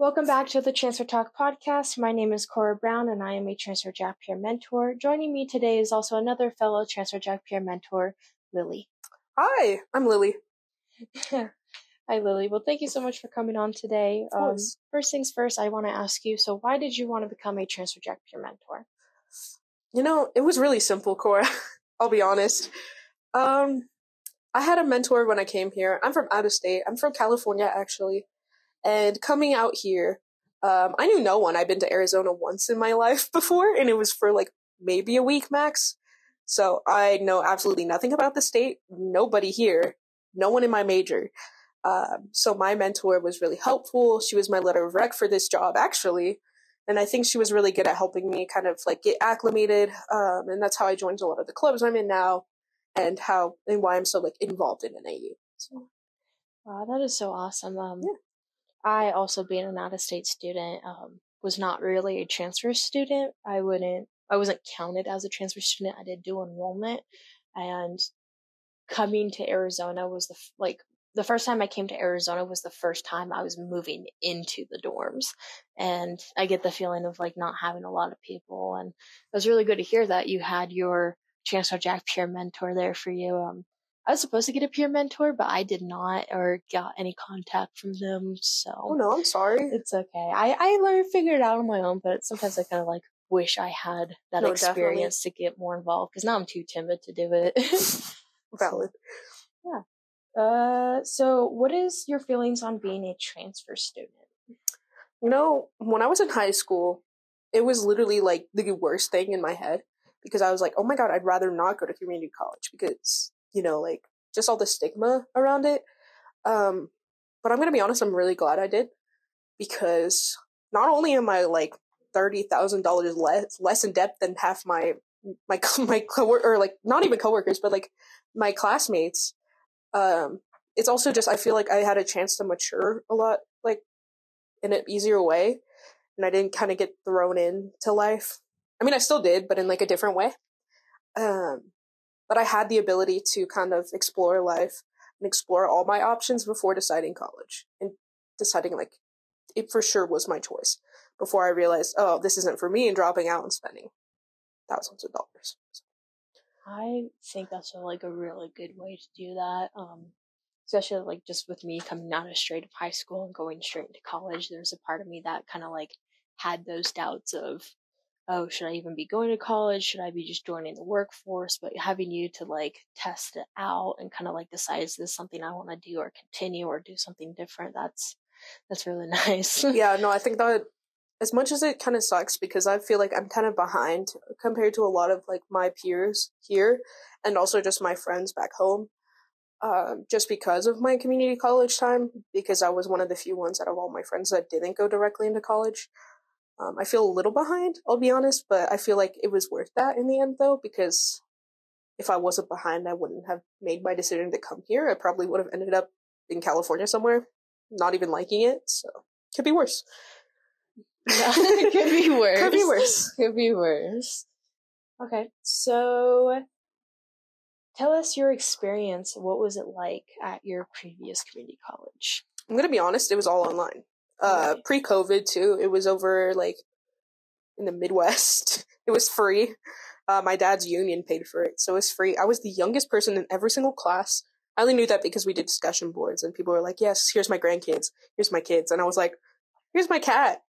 Welcome back to the Transfer Talk podcast. My name is Cora Brown and I am a Transfer Jack peer mentor. Joining me today is also another fellow Transfer Jack peer mentor, Lily. Hi, I'm Lily. Hi, Lily. Well, thank you so much for coming on today. Um, first things first, I want to ask you so, why did you want to become a Transfer Jack peer mentor? You know, it was really simple, Cora. I'll be honest. Um, I had a mentor when I came here. I'm from out of state. I'm from California, actually. And coming out here, um, I knew no one. I've been to Arizona once in my life before, and it was for like maybe a week max. So I know absolutely nothing about the state. Nobody here. No one in my major. Um, so my mentor was really helpful. She was my letter of rec for this job, actually. And I think she was really good at helping me kind of like get acclimated. Um, and that's how I joined a lot of the clubs I'm in now and how and why I'm so like involved in NAU. So. Wow, that is so awesome. Um, yeah. I also being an out of state student, um, was not really a transfer student. I wouldn't, I wasn't counted as a transfer student. I did do enrollment and coming to Arizona was the, like, the first time I came to Arizona was the first time I was moving into the dorms. And I get the feeling of like not having a lot of people. And it was really good to hear that you had your Transfer Jack peer mentor there for you. Um, I was supposed to get a peer mentor, but I did not or got any contact from them. So Oh no, I'm sorry. It's okay. I I learned figured it out on my own, but sometimes I kind of like wish I had that no, experience definitely. to get more involved because now I'm too timid to do it. Valid. So, yeah. Uh, so what is your feelings on being a transfer student? You know, when I was in high school, it was literally like the worst thing in my head because I was like, oh my god, I'd rather not go to community college because you know, like just all the stigma around it. Um, but I'm gonna be honest, I'm really glad I did because not only am I like thirty thousand dollars less less in debt than half my my my coworker or like not even coworkers, but like my classmates. Um, it's also just I feel like I had a chance to mature a lot, like in an easier way, and I didn't kind of get thrown into life. I mean, I still did, but in like a different way. Um, but I had the ability to kind of explore life and explore all my options before deciding college and deciding like it for sure was my choice before I realized, oh, this isn't for me and dropping out and spending thousands of dollars. I think that's a, like a really good way to do that. Um, especially like just with me coming out of straight of high school and going straight into college, there's a part of me that kind of like had those doubts of, oh, should I even be going to college? Should I be just joining the workforce? But having you to like test it out and kind of like decide is this something I want to do or continue or do something different? That's that's really nice. yeah, no, I think that as much as it kind of sucks because I feel like I'm kind of behind compared to a lot of like my peers here and also just my friends back home. Um, just because of my community college time, because I was one of the few ones out of all my friends that didn't go directly into college. Um, I feel a little behind, I'll be honest, but I feel like it was worth that in the end though, because if I wasn't behind, I wouldn't have made my decision to come here. I probably would have ended up in California somewhere, not even liking it. So could be worse. could be worse. Could be worse. Could be worse. Okay, so tell us your experience. What was it like at your previous community college? I'm gonna be honest. It was all online uh, pre COVID too. It was over like in the Midwest. it was free. Uh, my dad's union paid for it, so it was free. I was the youngest person in every single class. I only knew that because we did discussion boards and people were like, yes, here's my grandkids, here's my kids. And I was like, here's my cat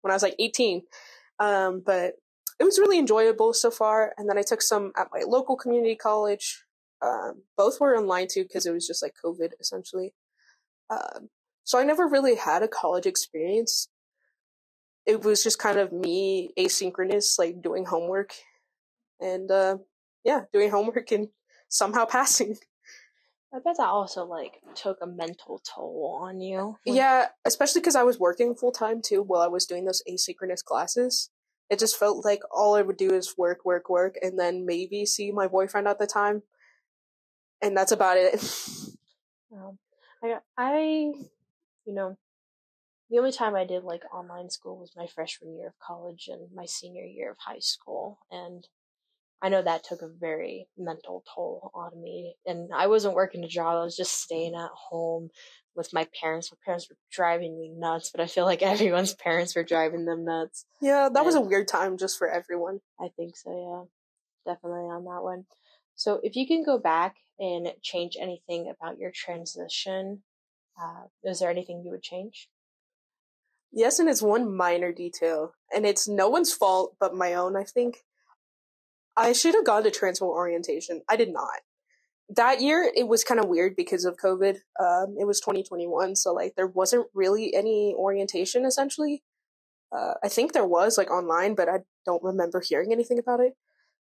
when I was like 18. Um, but it was really enjoyable so far. And then I took some at my local community college. Um, both were online too because it was just like COVID essentially. Um, so I never really had a college experience. It was just kind of me asynchronous, like doing homework and, uh, yeah, doing homework and somehow passing. I bet that also like took a mental toll on you. Yeah, especially because I was working full time too while I was doing those asynchronous classes. It just felt like all I would do is work, work, work, and then maybe see my boyfriend at the time, and that's about it. um, I I you know, the only time I did like online school was my freshman year of college and my senior year of high school. And I know that took a very mental toll on me. And I wasn't working a job, I was just staying at home with my parents. My parents were driving me nuts, but I feel like everyone's parents were driving them nuts. Yeah, that and was a weird time just for everyone. I think so, yeah. Definitely on that one. So if you can go back and change anything about your transition, uh, is there anything you would change? Yes, and it's one minor detail, and it's no one's fault but my own, I think. I should have gone to transfer orientation. I did not. That year, it was kind of weird because of COVID. Um, it was 2021, so like there wasn't really any orientation essentially. Uh, I think there was like online, but I don't remember hearing anything about it.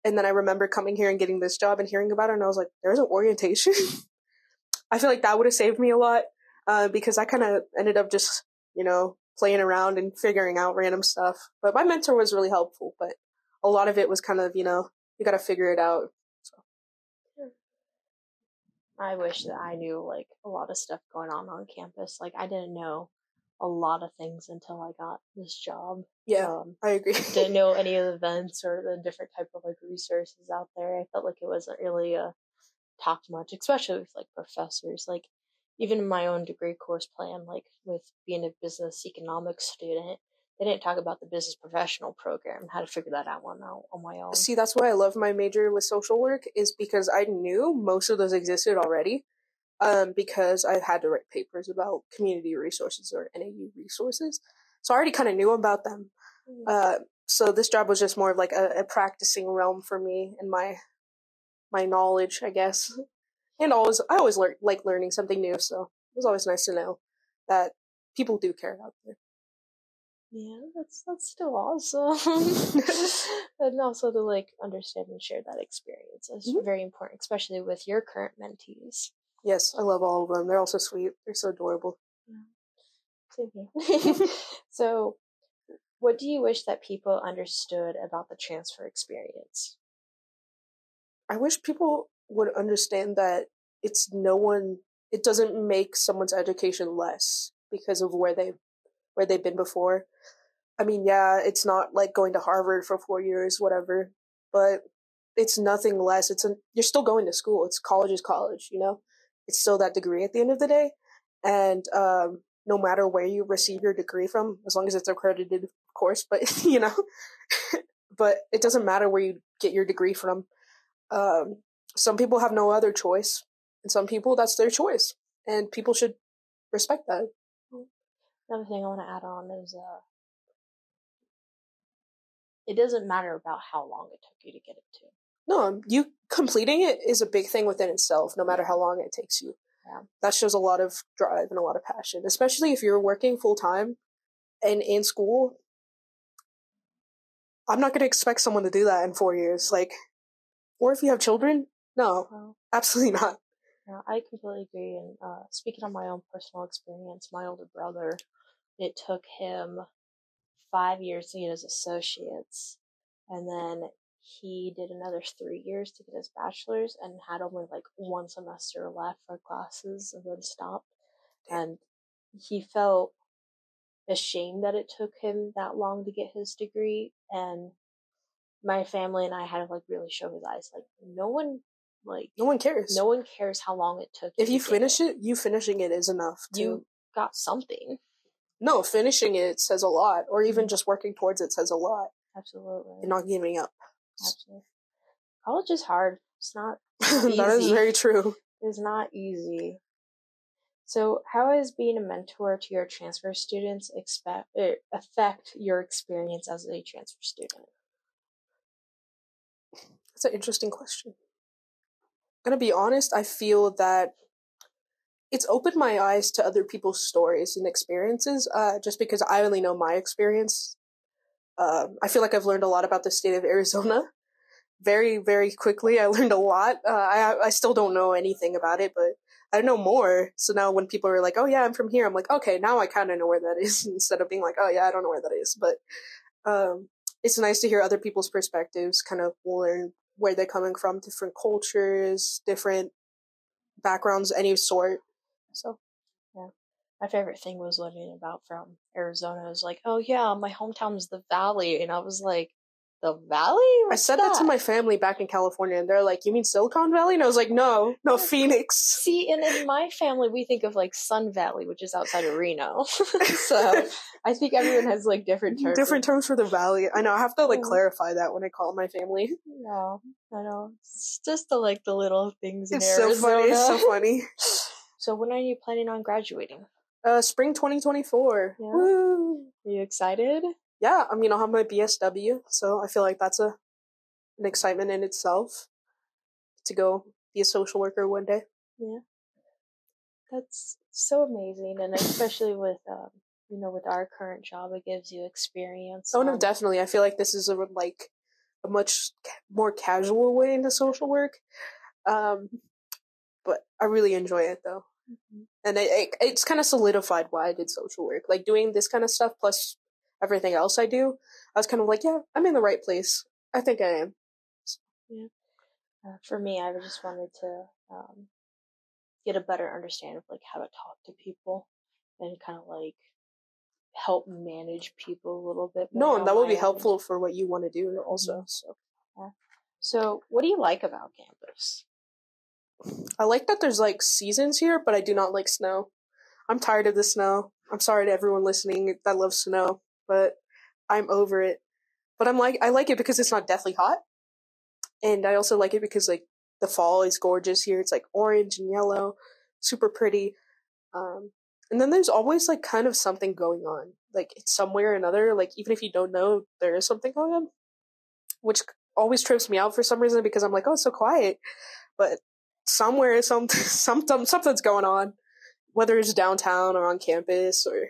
And then I remember coming here and getting this job and hearing about it, and I was like, there's an orientation. I feel like that would have saved me a lot uh, because I kind of ended up just, you know, playing around and figuring out random stuff. But my mentor was really helpful, but a lot of it was kind of, you know, you got to figure it out. So. I wish that I knew like a lot of stuff going on on campus. Like I didn't know a lot of things until I got this job. Yeah, um, I agree. didn't know any of the events or the different type of like resources out there. I felt like it wasn't really uh, talked much, especially with like professors. Like even in my own degree course plan, like with being a business economics student, they didn't talk about the business professional program, how to figure that out on, on my own. See, that's why I love my major with social work, is because I knew most of those existed already. Um, because I had to write papers about community resources or NAU resources. So I already kind of knew about them. Mm. Uh, so this job was just more of like a, a practicing realm for me and my my knowledge, I guess and always I always learn like learning something new. So it was always nice to know that people do care out there. Yeah, that's that's still awesome, and also to like understand and share that experience is mm-hmm. very important, especially with your current mentees. Yes, I love all of them. They're all so sweet. They're so adorable. Yeah. So, what do you wish that people understood about the transfer experience? I wish people would understand that it's no one it doesn't make someone's education less because of where they where they've been before. I mean, yeah, it's not like going to Harvard for 4 years whatever, but it's nothing less. It's a, you're still going to school. It's college is college, you know. It's still that degree at the end of the day. And um, no matter where you receive your degree from, as long as it's accredited, of course, but you know, but it doesn't matter where you get your degree from. Um, some people have no other choice, and some people that's their choice, and people should respect that. Another thing I want to add on is uh, it doesn't matter about how long it took you to get it to. No, you completing it is a big thing within itself, no matter how long it takes you. Yeah. That shows a lot of drive and a lot of passion, especially if you're working full time and in school. I'm not going to expect someone to do that in four years. Like, or if you have children, no, absolutely not. Yeah, I completely agree. And uh, speaking on my own personal experience, my older brother, it took him five years to get his associates, and then he did another three years to get his bachelor's, and had only like one semester left for classes, and then stopped. And he felt ashamed that it took him that long to get his degree, and my family and I had to like really show his eyes, like no one like no one cares. No one cares how long it took. If you finish it. it, you finishing it is enough. To... You got something. No, finishing it says a lot, or even mm-hmm. just working towards it says a lot. Absolutely. And not giving up. Absolutely. College is hard. It's not. that is very true. It's not easy. So, how has being a mentor to your transfer students expect, er, affect your experience as a transfer student? That's an interesting question gonna be honest, I feel that it's opened my eyes to other people's stories and experiences. Uh, just because I only know my experience, uh, I feel like I've learned a lot about the state of Arizona. Very, very quickly, I learned a lot. Uh, I I still don't know anything about it, but I know more. So now when people are like, "Oh yeah, I'm from here," I'm like, "Okay, now I kind of know where that is," instead of being like, "Oh yeah, I don't know where that is." But um, it's nice to hear other people's perspectives, kind of learn where they're coming from, different cultures, different backgrounds, any sort. So, yeah. My favorite thing was learning about from Arizona. It was like, oh yeah, my hometown is the Valley, and I was like, the valley? I said that? to my family back in California, and they're like, "You mean Silicon Valley?" And I was like, "No, no, Phoenix." See, and in my family, we think of like Sun Valley, which is outside of Reno. so I think everyone has like different terms. Different terms for the valley. I know. I have to like clarify that when I call my family. No, I know. It's just the like the little things in It's so funny. It's so funny. So when are you planning on graduating? Uh, spring 2024. Yeah. Woo! Are you excited? Yeah, I mean, I'll have my BSW, so I feel like that's a an excitement in itself to go be a social worker one day. Yeah, that's so amazing, and especially with um, you know, with our current job, it gives you experience. Oh no, definitely. I feel like this is a like a much ca- more casual way into social work. Um, but I really enjoy it though, Mhm. and it, it it's kind of solidified why I did social work. Like doing this kind of stuff plus everything else I do, I was kind of like, yeah, I'm in the right place. I think I am. Uh, for me, I just wanted to um, get a better understanding of like how to talk to people and kind of like help manage people a little bit. No, and that will be helpful for what you want to do also. So Yeah. So, what do you like about campus? I like that there's like seasons here, but I do not like snow. I'm tired of the snow. I'm sorry to everyone listening that loves snow, but I'm over it. But I'm like I like it because it's not deathly hot. And I also like it because like the fall is gorgeous here. It's like orange and yellow, super pretty. Um and then there's always like kind of something going on. Like it's somewhere or another, like even if you don't know there is something going on. Which always trips me out for some reason because I'm like, oh it's so quiet. But somewhere some something something's going on, whether it's downtown or on campus or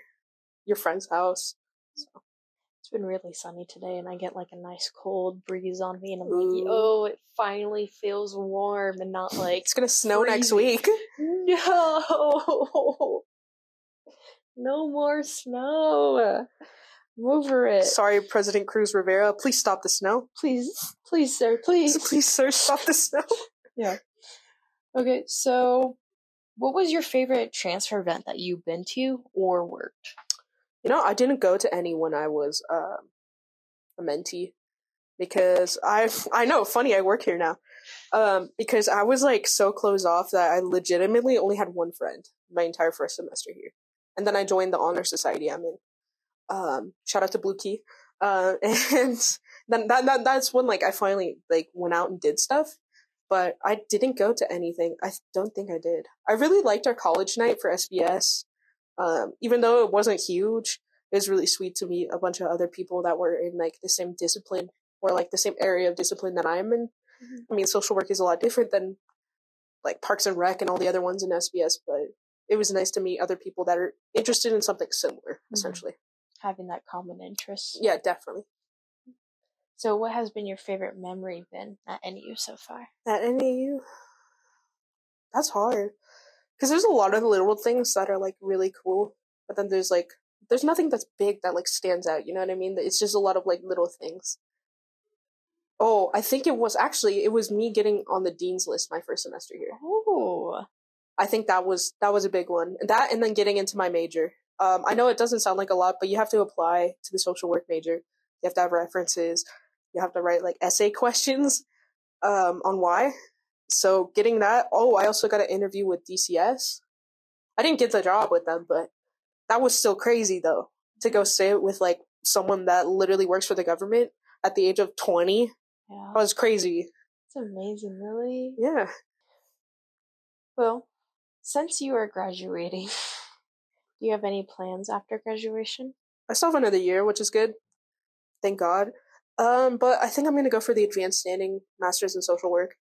your friend's house. It's been really sunny today, and I get like a nice cold breeze on me, and I'm Ooh. like, oh, it finally feels warm and not like It's gonna snow next week. no, no more snow. I'm over it. Sorry, President Cruz Rivera. Please stop the snow. Please, please, sir, please. Please, sir, stop the snow. Yeah. Okay, so what was your favorite transfer event that you've been to or worked? You know, I didn't go to any when I was um, a mentee because I I know funny I work here now um, because I was like so closed off that I legitimately only had one friend my entire first semester here, and then I joined the honor society I'm in. Um, shout out to Blue Key, uh, and then that, that that's when like I finally like went out and did stuff. But I didn't go to anything. I don't think I did. I really liked our college night for SBS. Um, even though it wasn't huge, it was really sweet to meet a bunch of other people that were in like the same discipline or like the same area of discipline that I'm in. I mean, social work is a lot different than like Parks and Rec and all the other ones in SBS, but it was nice to meet other people that are interested in something similar, essentially. Having that common interest. Yeah, definitely. So, what has been your favorite memory been at NU so far? At NAU, that's hard because there's a lot of little things that are like really cool, but then there's like there's nothing that's big that like stands out. You know what I mean? It's just a lot of like little things. Oh, I think it was actually it was me getting on the dean's list my first semester here. Oh, I think that was that was a big one. That and then getting into my major. Um, I know it doesn't sound like a lot, but you have to apply to the social work major. You have to have references. You have to write like essay questions um, on why. So getting that. Oh, I also got an interview with DCS. I didn't get the job with them, but that was still crazy though to go sit with like someone that literally works for the government at the age of twenty. yeah. That was crazy. It's amazing, really. Yeah. Well, since you are graduating, do you have any plans after graduation? I still have another year, which is good. Thank God. Um, but I think I'm gonna go for the advanced standing masters in social work.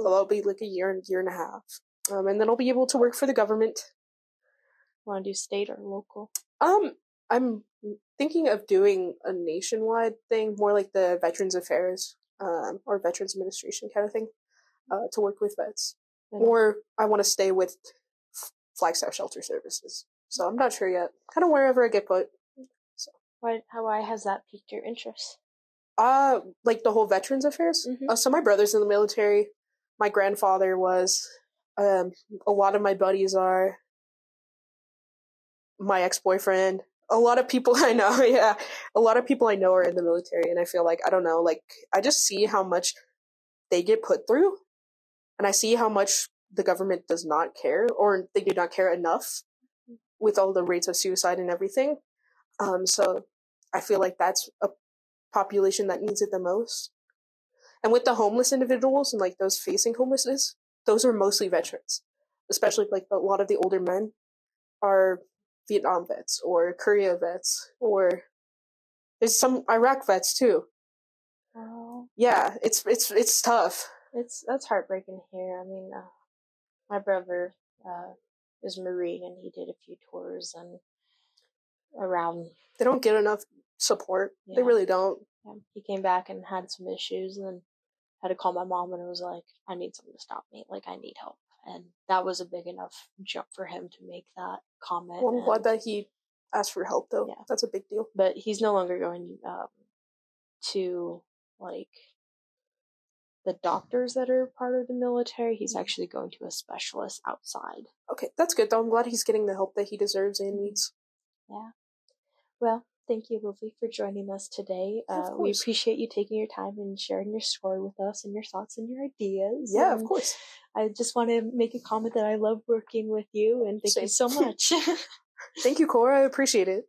So that'll be like a year and year and a half. Um, and then I'll be able to work for the government. Want to do state or local? Um, I'm thinking of doing a nationwide thing, more like the Veterans Affairs, um, or Veterans Administration kind of thing, uh, to work with vets. Yeah. Or I want to stay with Flagstaff Shelter Services. So I'm not sure yet. Kind of wherever I get put. Why? How? Why has that piqued your interest? Uh, like the whole Veterans Affairs. Mhm. Uh, so my brother's in the military. My grandfather was. Um, a lot of my buddies are. My ex boyfriend. a lot of people I know, yeah, a lot of people I know are in the military, and I feel like I don't know, like I just see how much they get put through, and I see how much the government does not care, or they do not care enough with all the rates of suicide and everything. Um, so I feel like that's a population that needs it the most. And with the homeless individuals and like those facing homelessness, those are mostly veterans, especially like a lot of the older men are Vietnam vets or Korea vets or there's some Iraq vets too. Oh. Yeah, it's it's it's tough. It's that's heartbreaking here. I mean, uh, my brother uh, is Marine and he did a few tours and around. They don't get enough support. Yeah. They really don't. Yeah. He came back and had some issues and had to call my mom and it was like, I need someone to stop me. Like, I need help. And that was a big enough jump for him to make that comment. Well, I'm glad that he asked for help, though. Yeah. That's a big deal. But he's no longer going um, to, like, the doctors that are part of the military. He's mm-hmm. actually going to a specialist outside. Okay, that's good, though. I'm glad he's getting the help that he deserves and needs. Yeah. Well, Thank you, Lily, for joining us today. Uh, we appreciate you taking your time and sharing your story with us and your thoughts and your ideas. Yeah, and of course. I just want to make a comment that I love working with you and thank Same. you so much. thank you, Cora. I appreciate it.